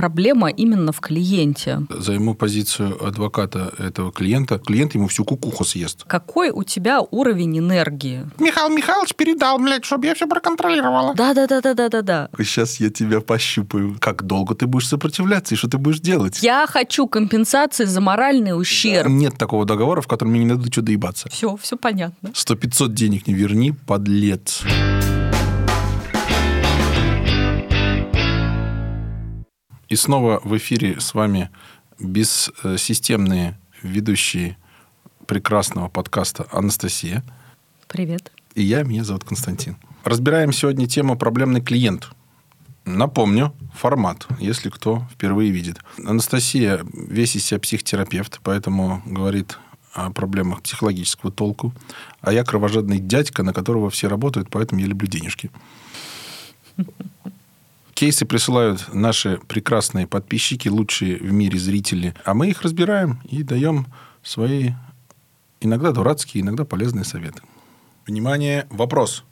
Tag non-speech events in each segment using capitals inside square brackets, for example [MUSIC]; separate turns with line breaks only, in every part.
проблема именно в клиенте?
Займу позицию адвоката этого клиента. Клиент ему всю кукуху съест.
Какой у тебя уровень энергии?
Михаил Михайлович передал, блядь, чтобы я все проконтролировала.
Да-да-да-да-да-да.
Сейчас я тебя пощупаю. Как долго ты будешь сопротивляться и что ты будешь делать?
Я хочу компенсации за моральный ущерб.
Нет такого договора, в котором мне не надо что доебаться.
Все, все понятно.
Сто пятьсот денег не верни, подлец. И снова в эфире с вами бессистемные ведущие прекрасного подкаста Анастасия.
Привет.
И я, меня зовут Константин. Разбираем сегодня тему «Проблемный клиент». Напомню, формат, если кто впервые видит. Анастасия весь из себя психотерапевт, поэтому говорит о проблемах психологического толку. А я кровожадный дядька, на которого все работают, поэтому я люблю денежки. [LAUGHS] Кейсы присылают наши прекрасные подписчики, лучшие в мире зрители, а мы их разбираем и даем свои иногда дурацкие, иногда полезные советы. Внимание, вопрос.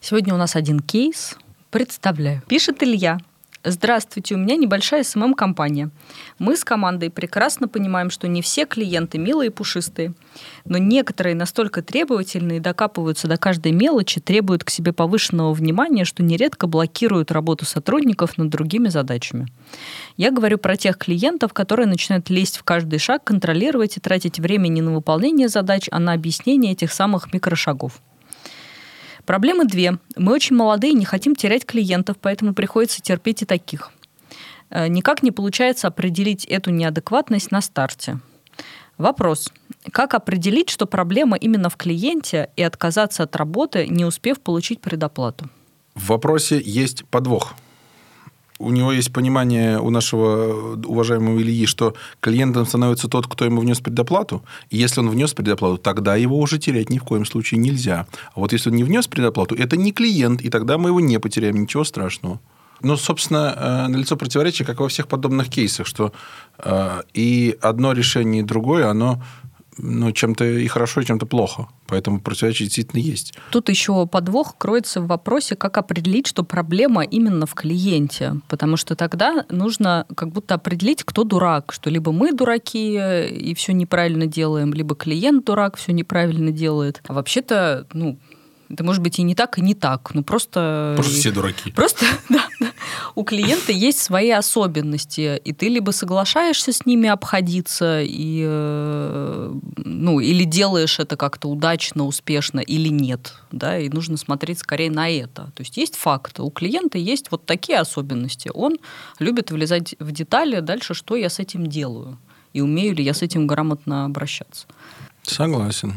Сегодня у нас один кейс. Представляю. Пишет Илья. Здравствуйте, у меня небольшая SMM-компания. Мы с командой прекрасно понимаем, что не все клиенты милые и пушистые, но некоторые настолько требовательные докапываются до каждой мелочи, требуют к себе повышенного внимания, что нередко блокируют работу сотрудников над другими задачами. Я говорю про тех клиентов, которые начинают лезть в каждый шаг, контролировать и тратить время не на выполнение задач, а на объяснение этих самых микрошагов. Проблемы две. Мы очень молодые и не хотим терять клиентов, поэтому приходится терпеть и таких. Э, Никак не получается определить эту неадекватность на старте. Вопрос. Как определить, что проблема именно в клиенте и отказаться от работы, не успев получить предоплату?
В вопросе есть подвох. У него есть понимание у нашего уважаемого Ильи, что клиентом становится тот, кто ему внес предоплату. И если он внес предоплату, тогда его уже терять ни в коем случае нельзя. А вот если он не внес предоплату, это не клиент, и тогда мы его не потеряем, ничего страшного. Ну, собственно, э, налицо противоречие, как во всех подобных кейсах, что э, и одно решение, и другое, оно ну, чем-то и хорошо, чем-то плохо. Поэтому противоречие действительно есть.
Тут еще подвох кроется в вопросе, как определить, что проблема именно в клиенте. Потому что тогда нужно как будто определить, кто дурак. Что либо мы дураки и все неправильно делаем, либо клиент дурак, все неправильно делает. А вообще-то, ну, это может быть и не так, и не так. Ну, просто...
Просто все дураки.
Просто, [LAUGHS] да, да. У клиента есть свои особенности, и ты либо соглашаешься с ними обходиться, и, э, ну, или делаешь это как-то удачно, успешно, или нет. Да, и нужно смотреть скорее на это. То есть есть факты. У клиента есть вот такие особенности. Он любит влезать в детали, дальше что я с этим делаю, и умею ли я с этим грамотно обращаться.
Согласен.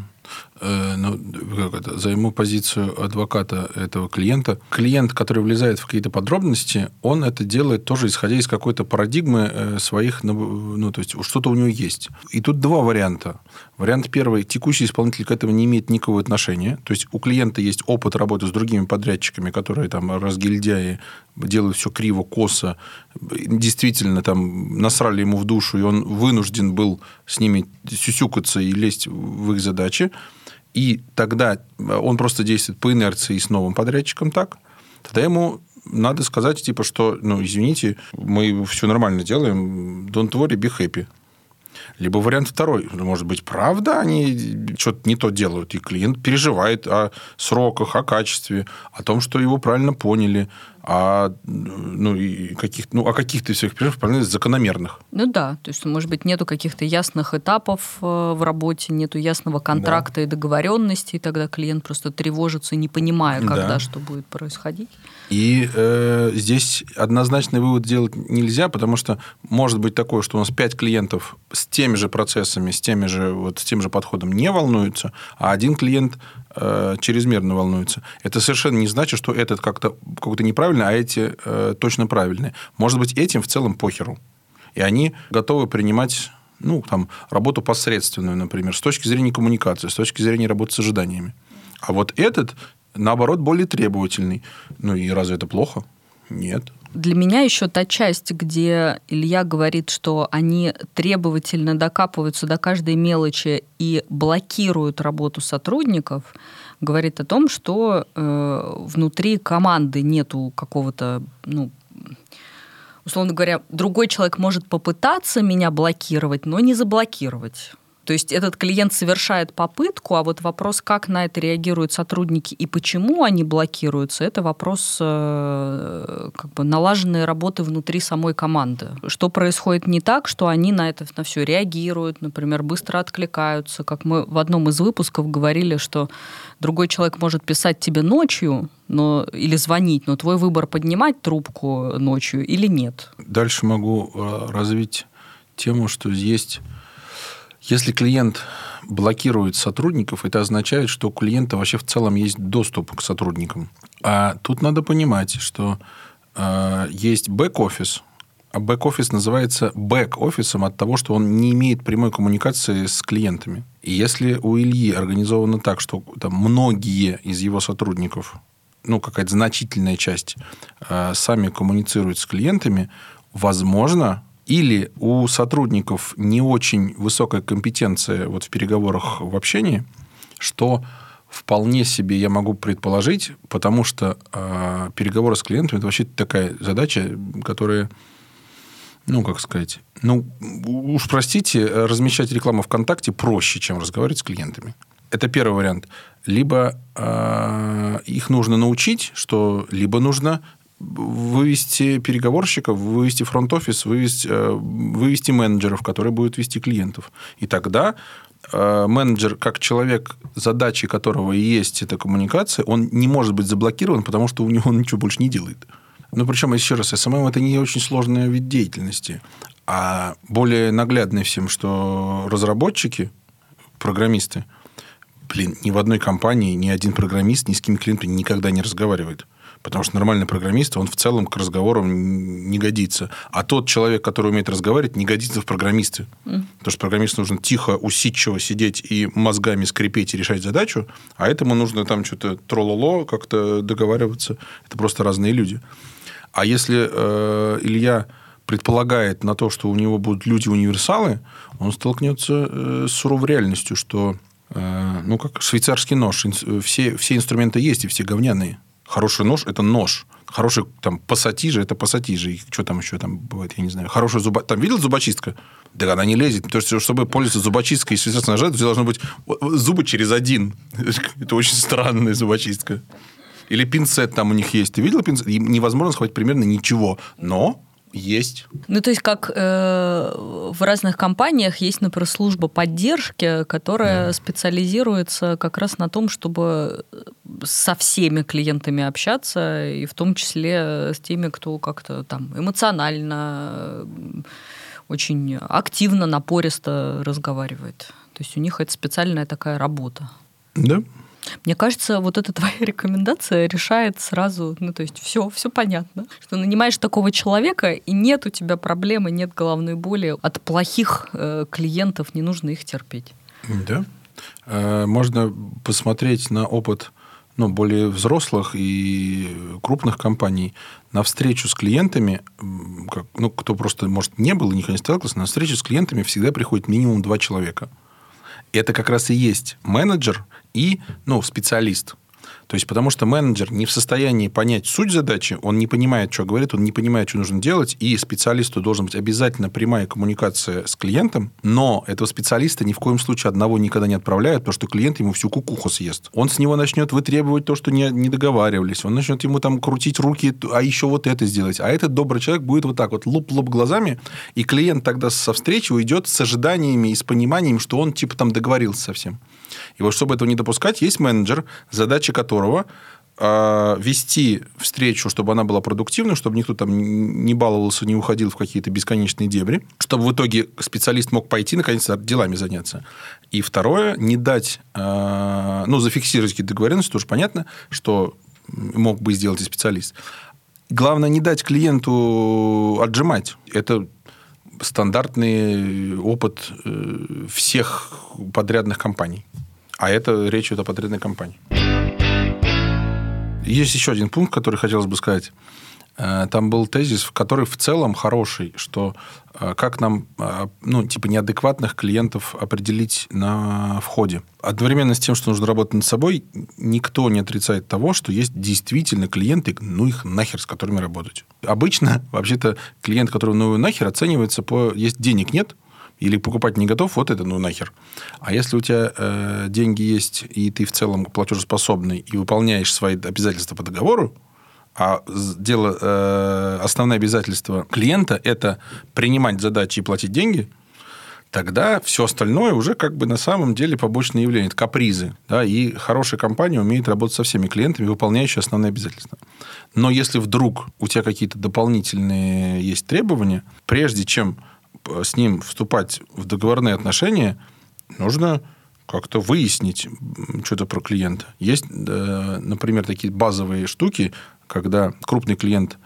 Э, ну, как это, займу позицию адвоката этого клиента. Клиент, который влезает в какие-то подробности, он это делает тоже исходя из какой-то парадигмы э, своих, ну, то есть что-то у него есть. И тут два варианта. Вариант первый. Текущий исполнитель к этому не имеет никакого отношения. То есть у клиента есть опыт работы с другими подрядчиками, которые там разгильдяи, делают все криво, косо. Действительно, там насрали ему в душу, и он вынужден был с ними сюсюкаться и лезть в их задачи и тогда он просто действует по инерции с новым подрядчиком так, тогда ему надо сказать, типа, что, ну, извините, мы все нормально делаем, don't worry, be happy. Либо вариант второй. Может быть, правда, они что-то не то делают, и клиент переживает о сроках, о качестве, о том, что его правильно поняли, а ну, и каких, ну, о каких-то всех перерывах закономерных.
Ну да, то есть, может быть, нету каких-то ясных этапов э, в работе, нету ясного контракта да. и договоренности, и тогда клиент просто тревожится, не понимая, когда да. что будет происходить.
И э, здесь однозначный вывод делать нельзя, потому что может быть такое, что у нас пять клиентов с теми же процессами, с, теми же, вот, с тем же подходом не волнуются, а один клиент э, чрезмерно волнуется. Это совершенно не значит, что этот как-то как неправильный, а эти э, точно правильные. Может быть, этим в целом похеру. И они готовы принимать ну, там, работу посредственную, например, с точки зрения коммуникации, с точки зрения работы с ожиданиями. А вот этот наоборот, более требовательный. Ну и разве это плохо? Нет.
Для меня еще та часть, где Илья говорит, что они требовательно докапываются до каждой мелочи и блокируют работу сотрудников, говорит о том, что э, внутри команды нету какого-то, ну, условно говоря, другой человек может попытаться меня блокировать, но не заблокировать. То есть этот клиент совершает попытку, а вот вопрос, как на это реагируют сотрудники и почему они блокируются, это вопрос э, как бы налаженной работы внутри самой команды. Что происходит не так, что они на это на все реагируют, например, быстро откликаются. Как мы в одном из выпусков говорили, что другой человек может писать тебе ночью, но, или звонить, но твой выбор поднимать трубку ночью или нет.
Дальше могу э, развить тему, что есть если клиент блокирует сотрудников, это означает, что у клиента вообще в целом есть доступ к сотрудникам. А тут надо понимать, что э, есть бэк-офис, а бэк-офис называется бэк-офисом от того, что он не имеет прямой коммуникации с клиентами. И если у Ильи организовано так, что там многие из его сотрудников, ну, какая-то значительная часть, э, сами коммуницируют с клиентами, возможно, или у сотрудников не очень высокая компетенция вот в переговорах в общении, что вполне себе я могу предположить, потому что э, переговоры с клиентами это вообще такая задача, которая, ну, как сказать, ну, уж простите, размещать рекламу ВКонтакте проще, чем разговаривать с клиентами. Это первый вариант. Либо э, их нужно научить, что либо нужно вывести переговорщиков, вывести фронт-офис, вывести, э, вывести менеджеров, которые будут вести клиентов. И тогда э, менеджер, как человек, задачи которого и есть эта коммуникация, он не может быть заблокирован, потому что у него ничего больше не делает. Ну, причем, еще раз, СММ – это не очень сложный вид деятельности. А более наглядный всем, что разработчики, программисты, блин, ни в одной компании ни один программист ни с кем клиентом никогда не разговаривает. Потому что нормальный программист, он в целом к разговорам не годится. А тот человек, который умеет разговаривать, не годится в программисты. Mm. Потому что программисту нужно тихо, усидчиво сидеть и мозгами скрипеть и решать задачу, а этому нужно там что-то трололо, как-то договариваться. Это просто разные люди. А если э, Илья предполагает на то, что у него будут люди-универсалы, он столкнется э, с суровой реальностью, что э, ну, как швейцарский нож. Все, все инструменты есть, и все говняные. Хороший нож – это нож. Хороший там пассатижи – это пассатижи. И что там еще там бывает, я не знаю. Хорошая зуба... Там видел зубочистка? Да она не лезет. То есть, чтобы пользоваться зубочисткой и связаться ножа, то должно быть зубы через один. [LAUGHS] Это очень странная зубочистка. Или пинцет там у них есть. Ты видел пинцет? Невозможно схватить примерно ничего. Но есть.
Ну, то есть, как э, в разных компаниях есть, например, служба поддержки, которая да. специализируется как раз на том, чтобы со всеми клиентами общаться, и в том числе с теми, кто как-то там эмоционально, очень активно, напористо разговаривает. То есть у них это специальная такая работа.
Да.
Мне кажется, вот эта твоя [LAUGHS] рекомендация решает сразу, ну то есть все, все понятно, что нанимаешь такого человека и нет у тебя проблемы, нет головной боли от плохих э, клиентов, не нужно их терпеть.
Да. Э, можно посмотреть на опыт ну, более взрослых и крупных компаний на встречу с клиентами, как, ну, кто просто, может, не был и никогда не сталкивался, на встречу с клиентами всегда приходит минимум два человека. Это как раз и есть менеджер и ну, специалист. То есть, потому что менеджер не в состоянии понять суть задачи, он не понимает, что говорит, он не понимает, что нужно делать, и специалисту должна быть обязательно прямая коммуникация с клиентом, но этого специалиста ни в коем случае одного никогда не отправляют, потому что клиент ему всю кукуху съест. Он с него начнет вытребовать то, что не, не договаривались, он начнет ему там крутить руки, а еще вот это сделать. А этот добрый человек будет вот так вот луп-луп глазами, и клиент тогда со встречи уйдет с ожиданиями и с пониманием, что он типа там договорился совсем. И вот чтобы этого не допускать, есть менеджер, задача которого а, вести встречу, чтобы она была продуктивной, чтобы никто там не баловался, не уходил в какие-то бесконечные дебри, чтобы в итоге специалист мог пойти, наконец-то, делами заняться. И второе, не дать, а, ну, зафиксировать какие-то договоренности, тоже понятно, что мог бы сделать и специалист. Главное, не дать клиенту отжимать. Это стандартный опыт э, всех подрядных компаний. А это речь идет о подрядной компании. Есть еще один пункт, который хотелось бы сказать. Э, там был тезис, который в целом хороший, что э, как нам, э, ну, типа, неадекватных клиентов определить на входе. Одновременно с тем, что нужно работать над собой, никто не отрицает того, что есть действительно клиенты, ну, их нахер, с которыми работать. Обычно, вообще-то, клиент, которого ну нахер, оценивается по... Есть денег нет, или покупать не готов, вот это ну нахер. А если у тебя э, деньги есть, и ты в целом платежеспособный, и выполняешь свои обязательства по договору, а дело, э, основное обязательство клиента – это принимать задачи и платить деньги, тогда все остальное уже как бы на самом деле побочные явления, это капризы. Да, и хорошая компания умеет работать со всеми клиентами, выполняющие основные обязательства. Но если вдруг у тебя какие-то дополнительные есть требования, прежде чем с ним вступать в договорные отношения, нужно как-то выяснить что-то про клиента. Есть, например, такие базовые штуки, когда крупный клиент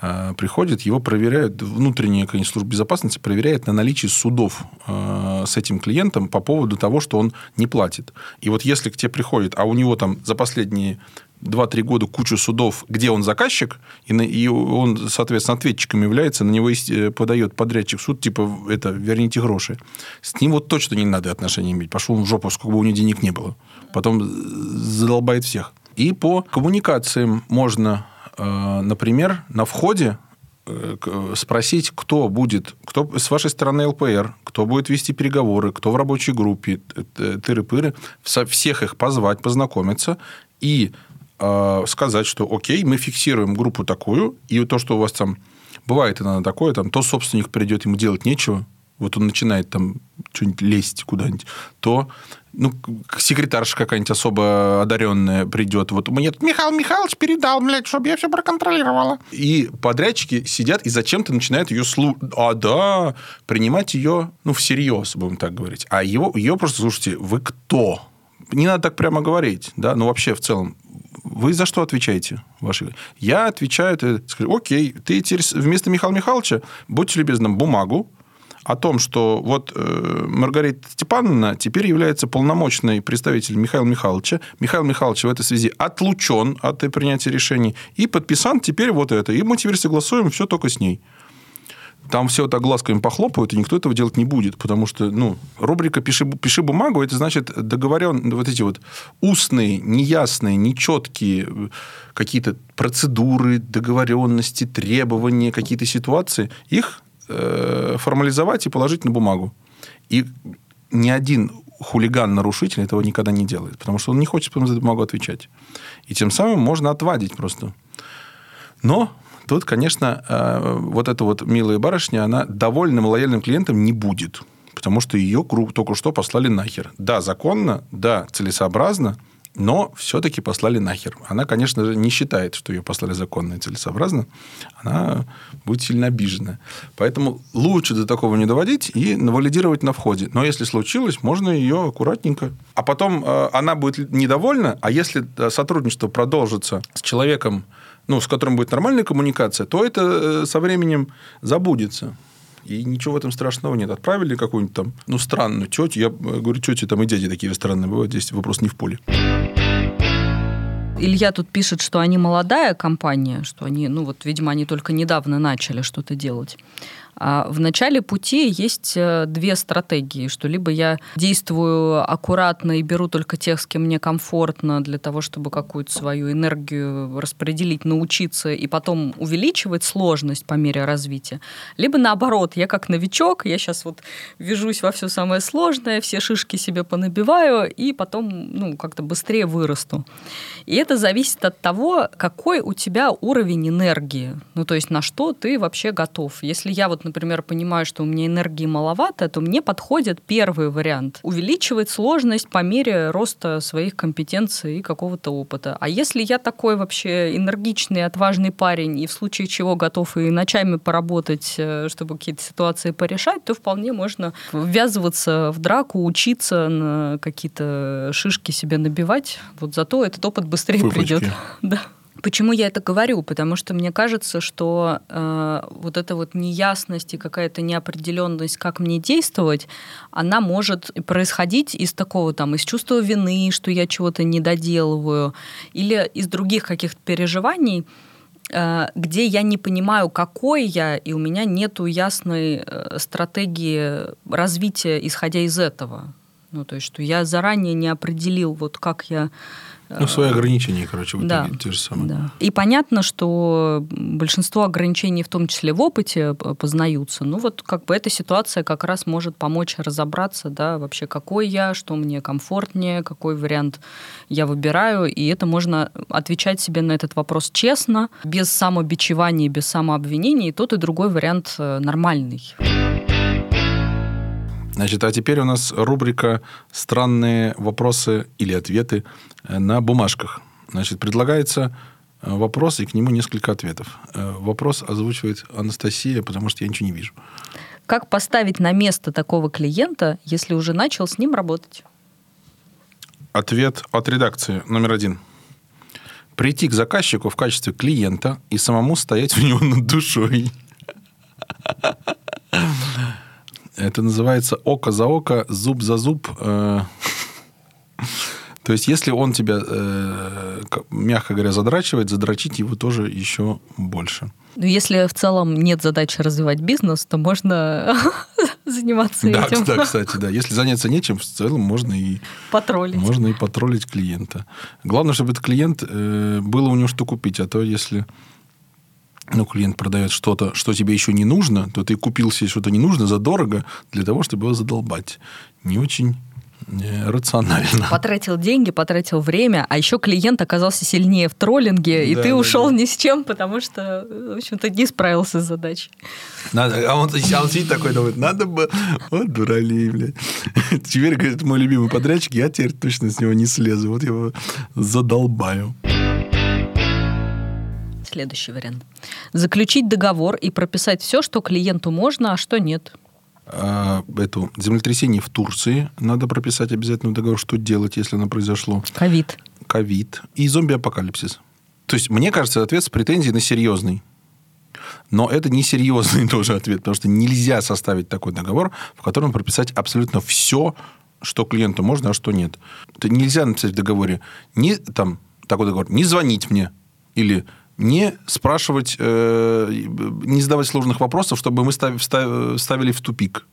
э, приходит, его проверяют, внутренняя конечно, служба безопасности проверяет на наличие судов э, с этим клиентом по поводу того, что он не платит. И вот если к тебе приходит, а у него там за последние 2-3 года кучу судов, где он заказчик, и, на, и он, соответственно, ответчиком является, на него э, подает подрядчик в суд, типа, это, верните гроши. С ним вот точно не надо отношения иметь. Пошел в жопу, сколько бы у него денег не было. Потом задолбает всех. И по коммуникациям можно, э, например, на входе э, спросить, кто будет, кто с вашей стороны ЛПР, кто будет вести переговоры, кто в рабочей группе, тыры-пыры, всех их позвать, познакомиться и э, сказать, что окей, мы фиксируем группу такую, и то, что у вас там бывает иногда такое, там, то собственник придет, ему делать нечего, вот он начинает там что-нибудь лезть куда-нибудь, то ну, секретарша какая-нибудь особо одаренная придет. Вот мне
Михаил Михайлович передал, блядь, чтобы я все проконтролировала.
И подрядчики сидят и зачем-то начинают ее слушать. А, да, принимать ее, ну, всерьез, будем так говорить. А его, ее просто, слушайте, вы кто? Не надо так прямо говорить, да, ну, вообще в целом. Вы за что отвечаете? Ваши? Я отвечаю, ты скажу, окей, ты теперь вместо Михаила Михайловича, будьте любезны, бумагу, о том, что вот э, Маргарита Степановна теперь является полномочной представителем Михаила Михайловича. Михаил Михайлович в этой связи отлучен от принятия решений и подписан теперь вот это. И мы теперь согласуем все только с ней. Там все это глазками похлопают, и никто этого делать не будет, потому что, ну, рубрика «Пиши, пиши бумагу» – это значит договорен, вот эти вот устные, неясные, нечеткие э, какие-то процедуры, договоренности, требования, какие-то ситуации, их Э, формализовать и положить на бумагу. И ни один хулиган-нарушитель этого никогда не делает, потому что он не хочет потом за бумагу отвечать. И тем самым можно отвадить просто. Но тут, конечно, э, вот эта вот милая барышня, она довольным лояльным клиентом не будет, потому что ее только что послали нахер. Да, законно, да, целесообразно, но все-таки послали нахер. Она, конечно же, не считает, что ее послали законно и целесообразно. Она будет сильно обижена. Поэтому лучше до такого не доводить и валидировать на входе. Но если случилось, можно ее аккуратненько. А потом э, она будет недовольна, а если э, сотрудничество продолжится с человеком, ну, с которым будет нормальная коммуникация, то это э, со временем забудется. И ничего в этом страшного нет. Отправили какую-нибудь там, ну, странную тетю. Я говорю, тети там и дяди такие странные бывают. Здесь вопрос не в поле.
Илья тут пишет, что они молодая компания, что они, ну вот, видимо, они только недавно начали что-то делать. А в начале пути есть э, две стратегии, что либо я действую аккуратно и беру только тех, с кем мне комфортно, для того, чтобы какую-то свою энергию распределить, научиться и потом увеличивать сложность по мере развития. Либо наоборот, я как новичок, я сейчас вот вяжусь во все самое сложное, все шишки себе понабиваю и потом ну, как-то быстрее вырасту. И это зависит от того, какой у тебя уровень энергии, ну то есть на что ты вообще готов. Если я вот например, понимаю, что у меня энергии маловато, то мне подходит первый вариант. Увеличивать сложность по мере роста своих компетенций и какого-то опыта. А если я такой вообще энергичный, отважный парень, и в случае чего готов и ночами поработать, э, чтобы какие-то ситуации порешать, то вполне можно ввязываться в драку, учиться на какие-то шишки себе набивать. Вот зато этот опыт быстрее Фыпочки. придет. [LAUGHS] Да. Почему я это говорю? Потому что мне кажется, что э, вот эта вот неясность и какая-то неопределенность, как мне действовать, она может происходить из такого там, из чувства вины, что я чего-то не доделываю, или из других каких-то переживаний, э, где я не понимаю, какой я, и у меня нету ясной э, стратегии развития, исходя из этого. Ну, то есть, что я заранее не определил, вот как я
ну, свои ограничения, короче, в итоге
да,
те же самые.
Да. И понятно, что большинство ограничений, в том числе в опыте, познаются. Ну, вот как бы эта ситуация как раз может помочь разобраться, да, вообще какой я, что мне комфортнее, какой вариант я выбираю. И это можно отвечать себе на этот вопрос честно, без самобичевания, без самообвинений. И тот и другой вариант э, нормальный.
Значит, а теперь у нас рубрика «Странные вопросы или ответы на бумажках». Значит, предлагается э, вопрос, и к нему несколько ответов. Э, вопрос озвучивает Анастасия, потому что я ничего не вижу.
Как поставить на место такого клиента, если уже начал с ним работать?
Ответ от редакции номер один. Прийти к заказчику в качестве клиента и самому стоять у него над душой. Это называется око за око, зуб за зуб. Э. [LAUGHS] То есть, если он тебя, э, мягко говоря, задрачивает, задрачить его тоже еще больше.
Ну, если в целом нет задачи развивать бизнес, то можно [LAUGHS] заниматься
да,
этим.
Да, кстати, да. Если заняться нечем, в целом можно и...
Потроллить.
Можно и потроллить клиента. Главное, чтобы этот клиент, э, было у него что купить. А то, если ну, клиент продает что-то, что тебе еще не нужно, то ты купил себе что-то не нужно задорого для того, чтобы его задолбать. Не очень э, рационально. [LAUGHS]
Потратил деньги, потратил время, а еще клиент оказался сильнее в троллинге, и ты да, ушел да. ни с чем, потому что, в общем-то, не справился с задачей.
Надо, а, он, а он сидит такой, думает, надо бы... Вот дуралей, блядь. [LAUGHS] Теперь, говорит, мой любимый подрядчик, я теперь точно с него не слезу. Вот я его задолбаю
следующий вариант. Заключить договор и прописать все, что клиенту можно, а что нет.
А, эту землетрясение в Турции надо прописать обязательно договор, что делать, если оно произошло.
Ковид.
Ковид. И зомби-апокалипсис. То есть, мне кажется, ответ с претензией на серьезный. Но это не серьезный [LAUGHS] тоже ответ, потому что нельзя составить такой договор, в котором прописать абсолютно все, что клиенту можно, а что нет. Это нельзя написать в договоре не там такой договор, не звонить мне или не спрашивать, э, не задавать сложных вопросов, чтобы мы ставили в тупик.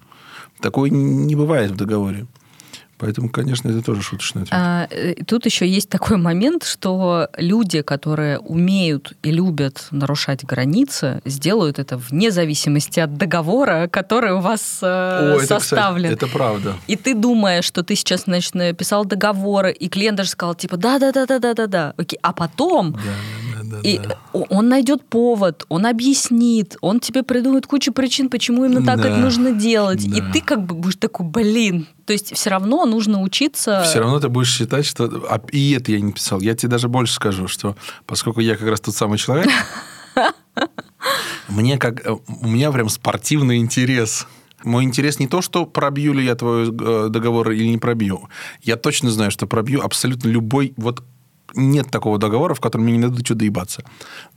Такое не бывает в договоре. Поэтому, конечно, это тоже шуточный ответ. А,
э, тут еще есть такой момент, что люди, которые умеют и любят нарушать границы, сделают это вне зависимости от договора, который у вас э, О, составлен.
Это, кстати, это правда.
И ты думаешь, что ты сейчас, значит, написал договоры, и клиент даже сказал, типа, да-да-да-да-да-да. Окей. А потом... Да, да, и да. он найдет повод, он объяснит, он тебе придумает кучу причин, почему именно так да, это нужно делать. Да. И ты как бы будешь такой, блин, то есть все равно нужно учиться...
Все равно ты будешь считать, что... А, и это я не писал. Я тебе даже больше скажу, что поскольку я как раз тот самый человек, [LAUGHS] мне как... У меня прям спортивный интерес. Мой интерес не то, что пробью ли я твой э, договор или не пробью. Я точно знаю, что пробью абсолютно любой вот нет такого договора, в котором мне не дадут что доебаться.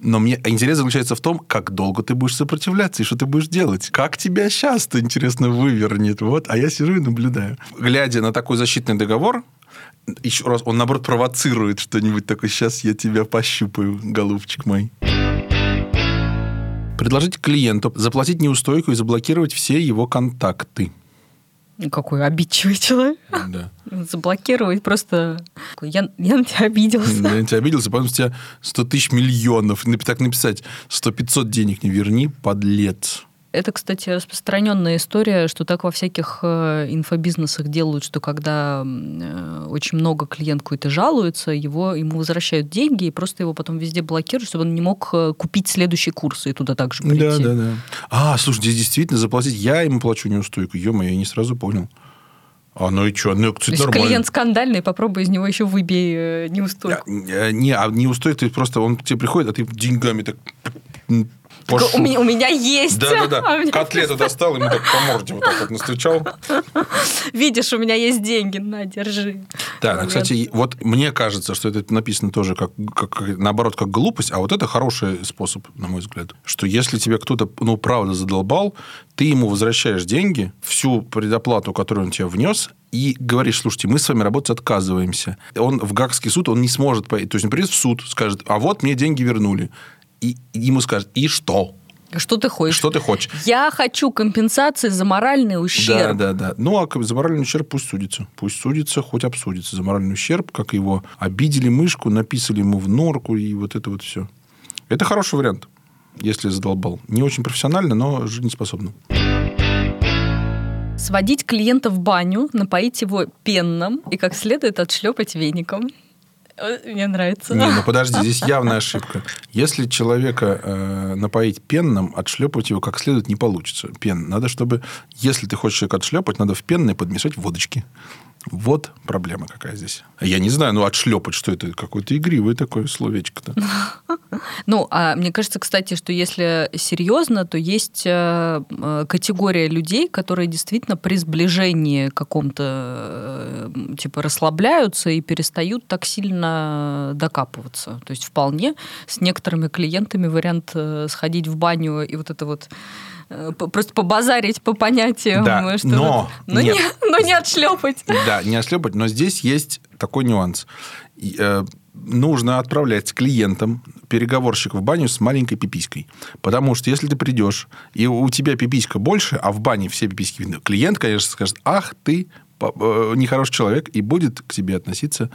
Но мне интерес заключается в том, как долго ты будешь сопротивляться и что ты будешь делать. Как тебя сейчас-то, интересно, вывернет. Вот, а я сижу и наблюдаю. Глядя на такой защитный договор, еще раз, он, наоборот, провоцирует что-нибудь такое. Сейчас я тебя пощупаю, голубчик мой. Предложить клиенту заплатить неустойку и заблокировать все его контакты.
Какой обидчивый [LAUGHS] человек. Да. Заблокировать просто... Я, я на тебя обиделся. Я
на тебя обиделся, потом с тебя 100 тысяч миллионов. Так написать, 100-500 денег не верни, подлец.
Это, кстати, распространенная история, что так во всяких э, инфобизнесах делают, что когда э, очень много клиент какой-то жалуется, его, ему возвращают деньги и просто его потом везде блокируют, чтобы он не мог э, купить следующий курс и туда также прийти.
Да, да, да. А, слушай, здесь действительно заплатить, я ему плачу неустойку. Ё-моё, я не сразу понял. А ну и что? Ну,
кстати, То есть нормально. клиент скандальный, попробуй из него еще выбей неустойку.
Не, а неустойку, ты просто, он к тебе приходит, а ты деньгами так
у, меня, у меня есть.
Да-да-да. [LAUGHS] А Котлету достал, ему так по морде вот так вот настучал. [LAUGHS]
Видишь, у меня есть деньги, на, держи.
Да, ну, кстати, вот мне кажется, что это написано тоже как, как, наоборот, как глупость, а вот это хороший способ, на мой взгляд. Что если тебе кто-то, ну, правда задолбал, ты ему возвращаешь деньги, всю предоплату, которую он тебе внес, и говоришь, слушайте, мы с вами работать отказываемся. Он в Гагский суд, он не сможет пойти. То есть он придет в суд, скажет, а вот мне деньги вернули и ему скажут, и что?
Что ты хочешь?
Что ты хочешь?
Я хочу компенсации за моральный ущерб.
Да, да, да. Ну, а за моральный ущерб пусть судится. Пусть судится, хоть обсудится. За моральный ущерб, как его обидели мышку, написали ему в норку, и вот это вот все. Это хороший вариант, если задолбал. Не очень профессионально, но жизнеспособно.
Сводить клиента в баню, напоить его пенным и как следует отшлепать веником. Мне нравится.
Не, ну подожди, здесь [LAUGHS] явная ошибка. Если человека э, напоить пенным, отшлепать его как следует не получится. Пен. Надо, чтобы, если ты хочешь человека отшлепать, надо в пенное подмешать водочки. Вот проблема какая здесь. Я не знаю, ну отшлепать, что это? Какое-то игривое такое словечко-то. [LAUGHS]
Ну, а мне кажется, кстати, что если серьезно, то есть э, э, категория людей, которые действительно при сближении каком-то э, типа расслабляются и перестают так сильно докапываться. То есть вполне с некоторыми клиентами вариант сходить в баню и вот это вот просто побазарить по понятиям,
Да,
э, что
но
но,
нет.
не, но не отшлепать.
Да, не ослепать, но здесь есть такой нюанс. Э, нужно отправлять клиентам переговорщика в баню с маленькой пиписькой. Потому что если ты придешь, и у тебя пиписька больше, а в бане все пиписьки видны, клиент, конечно, скажет, ах, ты э, нехороший человек, и будет к тебе относиться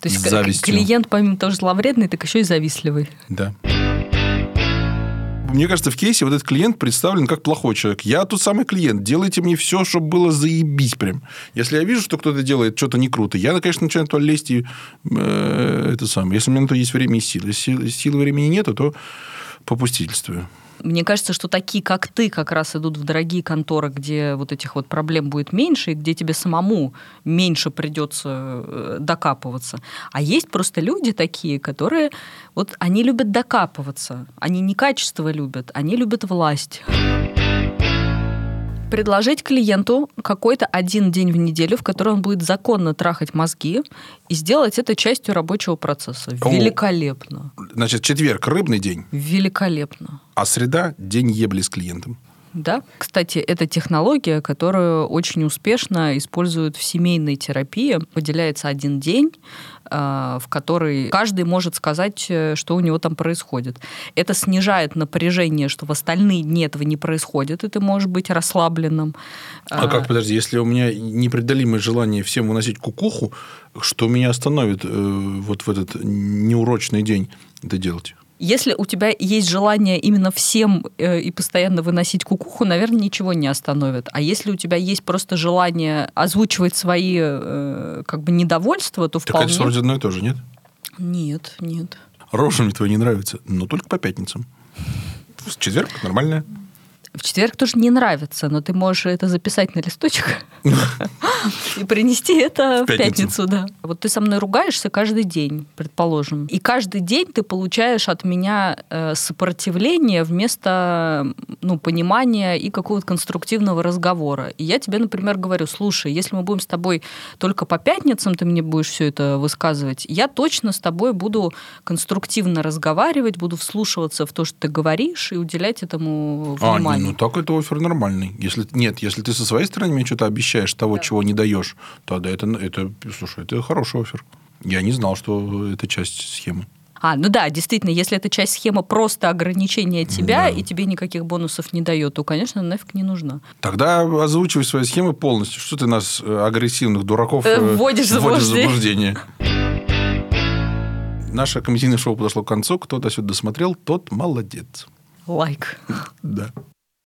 То есть
завистью.
клиент, помимо того, что зловредный, так еще и завистливый.
Да. Мне кажется, в кейсе вот этот клиент представлен как плохой человек. Я тот самый клиент. Делайте мне все, чтобы было заебись прям. Если я вижу, что кто-то делает что-то не круто, я, конечно, начинаю туда лезть и э, это самое. Если у меня на то есть время и силы. Если сил- силы времени нету, то попустительствую.
Мне кажется, что такие, как ты, как раз идут в дорогие конторы, где вот этих вот проблем будет меньше, и где тебе самому меньше придется э, докапываться. А есть просто люди такие, которые вот они любят докапываться. Они не качество любят, они любят власть. Предложить клиенту какой-то один день в неделю, в который он будет законно трахать мозги, и сделать это частью рабочего процесса.
О.
Великолепно.
Значит, четверг – рыбный день,
Великолепно.
а среда – день ебли с клиентом.
Да, кстати, это технология, которую очень успешно используют в семейной терапии. Выделяется один день, в который каждый может сказать, э, что у него там происходит. Это снижает напряжение, что в остальные дни этого не происходит, и ты можешь быть расслабленным.
А как, подожди, если у меня непреодолимое желание всем выносить кукуху, что меня остановит э, вот в этот неурочный день это делать?
Если у тебя есть желание именно всем э, и постоянно выносить кукуху, наверное, ничего не остановит. А если у тебя есть просто желание озвучивать свои э, как бы недовольства, то
Так
вполне...
это вроде одно и то же, нет?
Нет, нет.
Рожа мне твоя не нравится, но только по пятницам. В четверг нормальная.
В четверг тоже не нравится, но ты можешь это записать на листочек [LAUGHS] и принести это
В пятницу.
да. Вот ты со мной ругаешься каждый день, предположим, и каждый день ты получаешь от меня э, сопротивление вместо ну, понимания и какого-то конструктивного разговора. И я тебе, например, говорю, слушай, если мы будем с тобой только по пятницам, ты мне будешь все это высказывать, я точно с тобой буду конструктивно разговаривать, буду вслушиваться в то, что ты говоришь, и уделять этому внимание.
Ну так это офер нормальный. Если, нет, если ты со своей стороны мне что-то обещаешь того, чего не даешь, тогда это, это, слушай, это хороший офер. Я не знал, что это часть схемы.
А, ну да, действительно, если эта часть схемы просто ограничение тебя
Да.
и тебе никаких бонусов не дает, то, конечно, нафиг не нужна.
Тогда озвучивай свои схемы полностью. Что ты нас, э, агрессивных дураков,
Э,
э,
вводишь в
вводишь в
заблуждение.
заблуждение? Наше комедийное шоу подошло к концу. Кто до сюда досмотрел, тот молодец.
Лайк.
Да.